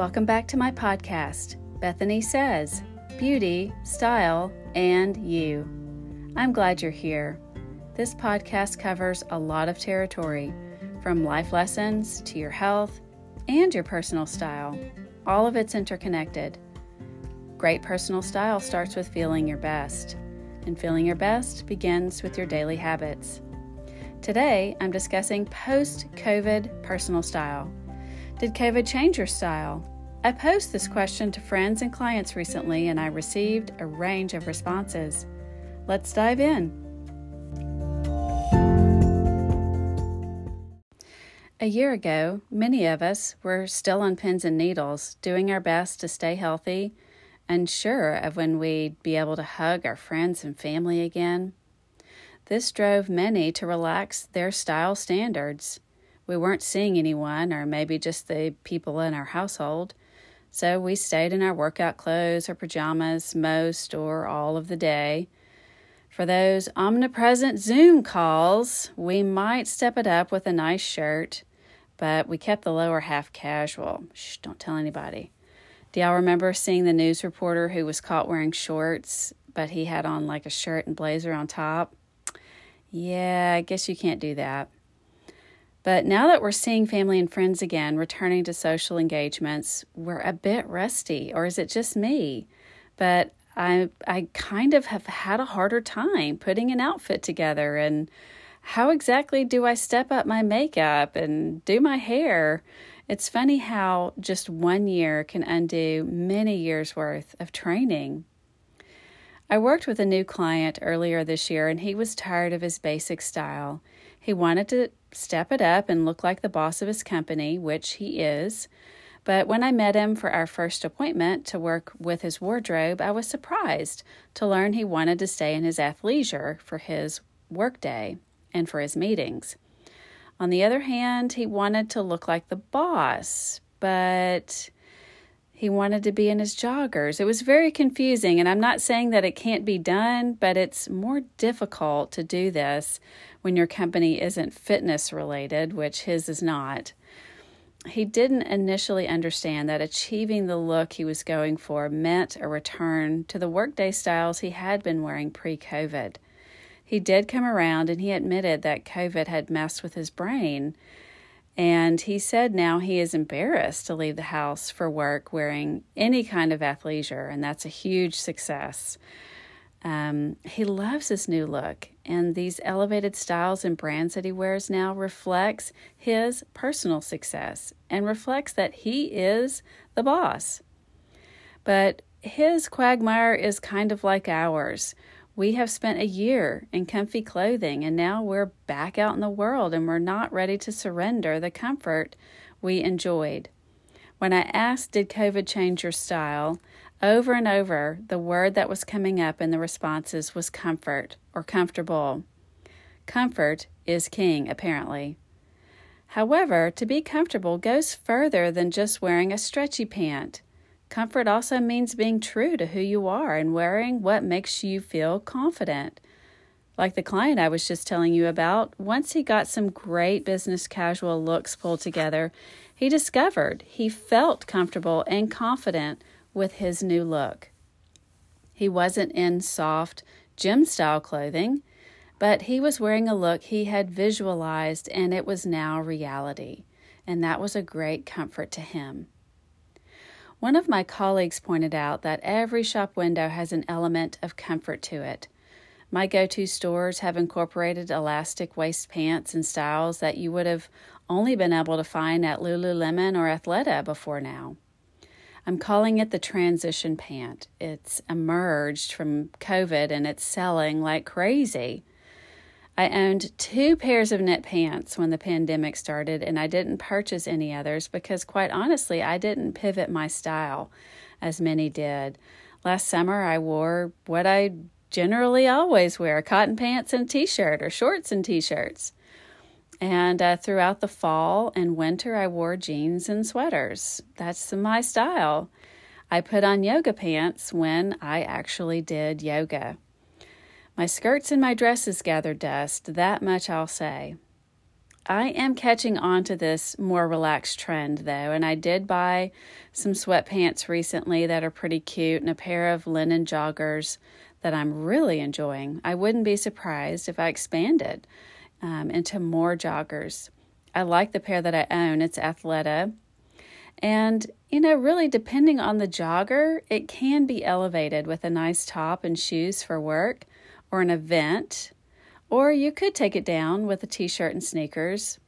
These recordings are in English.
Welcome back to my podcast, Bethany Says Beauty, Style, and You. I'm glad you're here. This podcast covers a lot of territory, from life lessons to your health and your personal style. All of it's interconnected. Great personal style starts with feeling your best, and feeling your best begins with your daily habits. Today, I'm discussing post COVID personal style. Did COVID change your style? I posed this question to friends and clients recently and I received a range of responses. Let's dive in. A year ago, many of us were still on pins and needles, doing our best to stay healthy, unsure of when we'd be able to hug our friends and family again. This drove many to relax their style standards we weren't seeing anyone, or maybe just the people in our household. So we stayed in our workout clothes or pajamas most or all of the day. For those omnipresent Zoom calls, we might step it up with a nice shirt, but we kept the lower half casual. Shh, don't tell anybody. Do y'all remember seeing the news reporter who was caught wearing shorts, but he had on like a shirt and blazer on top? Yeah, I guess you can't do that. But now that we're seeing family and friends again, returning to social engagements, we're a bit rusty, or is it just me? But I I kind of have had a harder time putting an outfit together and how exactly do I step up my makeup and do my hair? It's funny how just one year can undo many years worth of training. I worked with a new client earlier this year and he was tired of his basic style. He wanted to step it up and look like the boss of his company, which he is. But when I met him for our first appointment to work with his wardrobe, I was surprised to learn he wanted to stay in his athleisure for his workday and for his meetings. On the other hand, he wanted to look like the boss, but he wanted to be in his joggers. It was very confusing, and I'm not saying that it can't be done, but it's more difficult to do this when your company isn't fitness related, which his is not. He didn't initially understand that achieving the look he was going for meant a return to the workday styles he had been wearing pre COVID. He did come around and he admitted that COVID had messed with his brain and he said now he is embarrassed to leave the house for work wearing any kind of athleisure, and that's a huge success. Um, he loves his new look, and these elevated styles and brands that he wears now reflects his personal success and reflects that he is the boss. But his quagmire is kind of like ours. We have spent a year in comfy clothing and now we're back out in the world and we're not ready to surrender the comfort we enjoyed. When I asked, Did COVID change your style? over and over, the word that was coming up in the responses was comfort or comfortable. Comfort is king, apparently. However, to be comfortable goes further than just wearing a stretchy pant. Comfort also means being true to who you are and wearing what makes you feel confident. Like the client I was just telling you about, once he got some great business casual looks pulled together, he discovered he felt comfortable and confident with his new look. He wasn't in soft, gym style clothing, but he was wearing a look he had visualized and it was now reality. And that was a great comfort to him. One of my colleagues pointed out that every shop window has an element of comfort to it. My go to stores have incorporated elastic waist pants and styles that you would have only been able to find at Lululemon or Athleta before now. I'm calling it the transition pant. It's emerged from COVID and it's selling like crazy. I owned two pairs of knit pants when the pandemic started, and I didn't purchase any others because, quite honestly, I didn't pivot my style as many did. Last summer, I wore what I generally always wear cotton pants and t shirt or shorts and t shirts. And uh, throughout the fall and winter, I wore jeans and sweaters. That's my style. I put on yoga pants when I actually did yoga. My skirts and my dresses gather dust, that much I'll say. I am catching on to this more relaxed trend though, and I did buy some sweatpants recently that are pretty cute and a pair of linen joggers that I'm really enjoying. I wouldn't be surprised if I expanded um, into more joggers. I like the pair that I own, it's Athleta. And, you know, really depending on the jogger, it can be elevated with a nice top and shoes for work or an event or you could take it down with a t shirt and sneakers.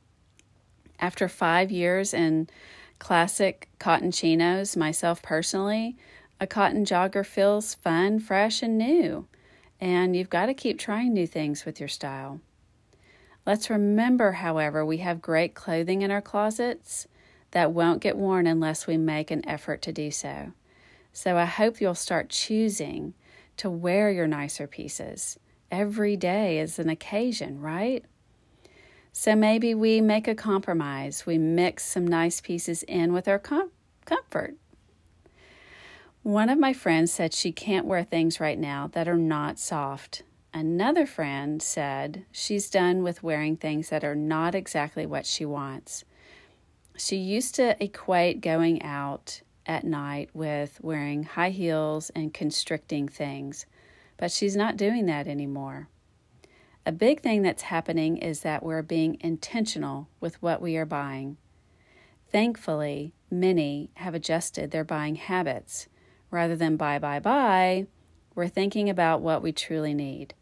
After five years in classic cotton chinos, myself personally, a cotton jogger feels fun, fresh, and new. And you've got to keep trying new things with your style. Let's remember, however, we have great clothing in our closets that won't get worn unless we make an effort to do so. So I hope you'll start choosing to wear your nicer pieces every day is an occasion, right? So maybe we make a compromise. We mix some nice pieces in with our com- comfort. One of my friends said she can't wear things right now that are not soft. Another friend said she's done with wearing things that are not exactly what she wants. She used to equate going out at night with wearing high heels and constricting things but she's not doing that anymore. A big thing that's happening is that we're being intentional with what we are buying. Thankfully, many have adjusted their buying habits. Rather than buy, buy, buy, we're thinking about what we truly need.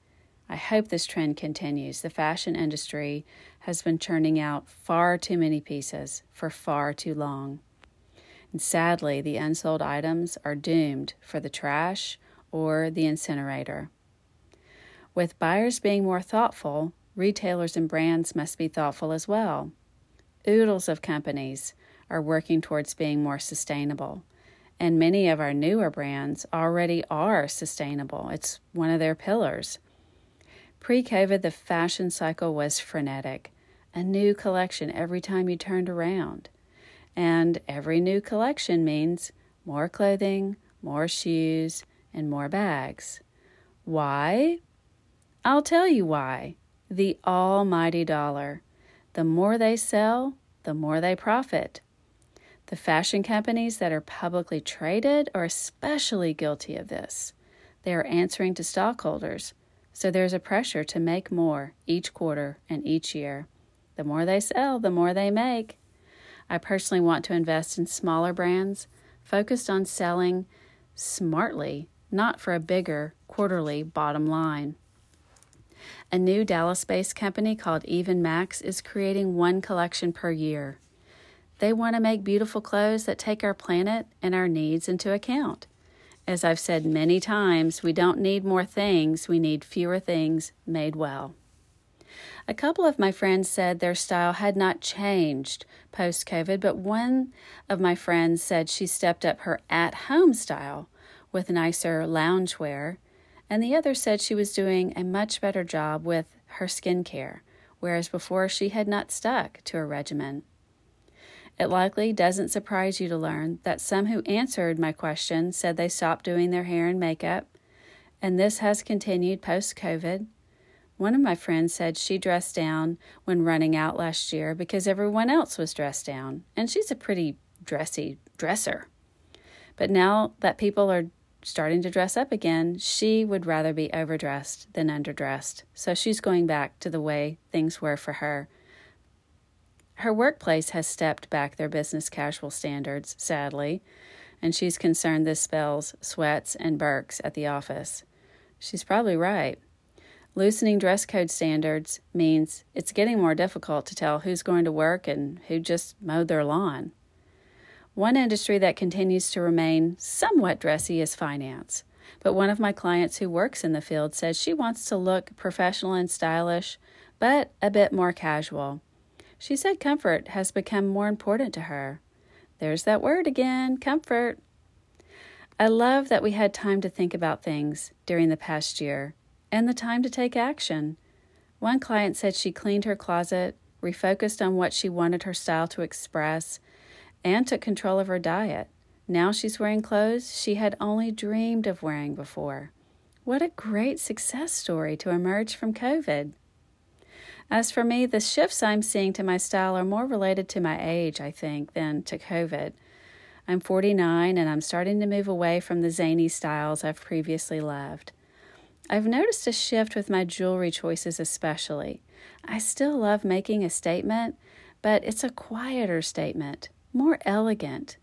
I hope this trend continues. The fashion industry has been churning out far too many pieces for far too long. And sadly, the unsold items are doomed for the trash or the incinerator. With buyers being more thoughtful, retailers and brands must be thoughtful as well. Oodles of companies are working towards being more sustainable, and many of our newer brands already are sustainable. It's one of their pillars. Pre COVID, the fashion cycle was frenetic, a new collection every time you turned around. And every new collection means more clothing, more shoes, and more bags. Why? I'll tell you why. The almighty dollar. The more they sell, the more they profit. The fashion companies that are publicly traded are especially guilty of this. They are answering to stockholders, so there's a pressure to make more each quarter and each year. The more they sell, the more they make. I personally want to invest in smaller brands focused on selling smartly not for a bigger quarterly bottom line. A new Dallas based company called Even Max is creating one collection per year. They want to make beautiful clothes that take our planet and our needs into account. As I've said many times, we don't need more things, we need fewer things made well. A couple of my friends said their style had not changed post COVID, but one of my friends said she stepped up her at home style with nicer loungewear, and the other said she was doing a much better job with her skincare, whereas before she had not stuck to a regimen. It likely doesn't surprise you to learn that some who answered my question said they stopped doing their hair and makeup, and this has continued post COVID. One of my friends said she dressed down when running out last year because everyone else was dressed down, and she's a pretty dressy dresser. But now that people are starting to dress up again, she would rather be overdressed than underdressed. So she's going back to the way things were for her. Her workplace has stepped back their business casual standards, sadly, and she's concerned this spells sweats and Birks at the office. She's probably right. Loosening dress code standards means it's getting more difficult to tell who's going to work and who just mowed their lawn. One industry that continues to remain somewhat dressy is finance. But one of my clients who works in the field says she wants to look professional and stylish, but a bit more casual. She said comfort has become more important to her. There's that word again comfort. I love that we had time to think about things during the past year and the time to take action. One client said she cleaned her closet, refocused on what she wanted her style to express, and took control of her diet. Now she's wearing clothes she had only dreamed of wearing before. What a great success story to emerge from COVID. As for me, the shifts I'm seeing to my style are more related to my age, I think, than to COVID. I'm 49 and I'm starting to move away from the zany styles I've previously loved. I've noticed a shift with my jewelry choices, especially. I still love making a statement, but it's a quieter statement, more elegant.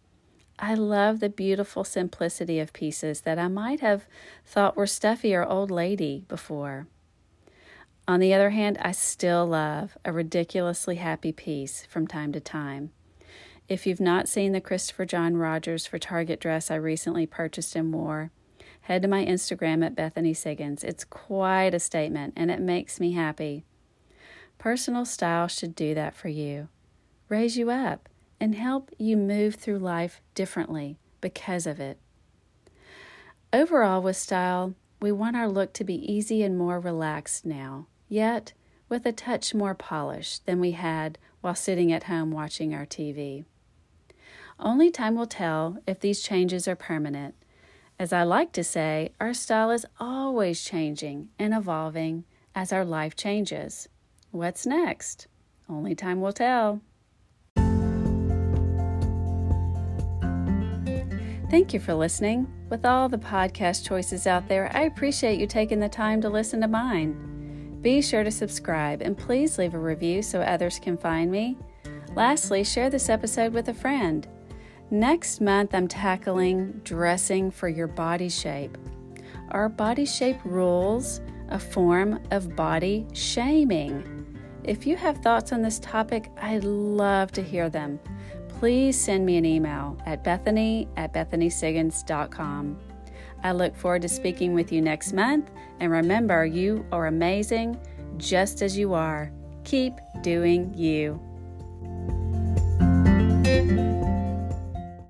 I love the beautiful simplicity of pieces that I might have thought were stuffy or old lady before. On the other hand, I still love a ridiculously happy piece from time to time. If you've not seen the Christopher John Rogers for Target dress I recently purchased and wore, head to my Instagram at Bethany Siggins. It's quite a statement and it makes me happy. Personal style should do that for you, raise you up, and help you move through life differently because of it. Overall, with style, we want our look to be easy and more relaxed now, yet with a touch more polish than we had while sitting at home watching our TV. Only time will tell if these changes are permanent. As I like to say, our style is always changing and evolving as our life changes. What's next? Only time will tell. Thank you for listening. With all the podcast choices out there, I appreciate you taking the time to listen to mine. Be sure to subscribe and please leave a review so others can find me. Lastly, share this episode with a friend. Next month, I'm tackling dressing for your body shape. Are body shape rules a form of body shaming? If you have thoughts on this topic, I'd love to hear them. Please send me an email at bethany at bethanysiggins.com. I look forward to speaking with you next month, and remember, you are amazing just as you are. Keep doing you.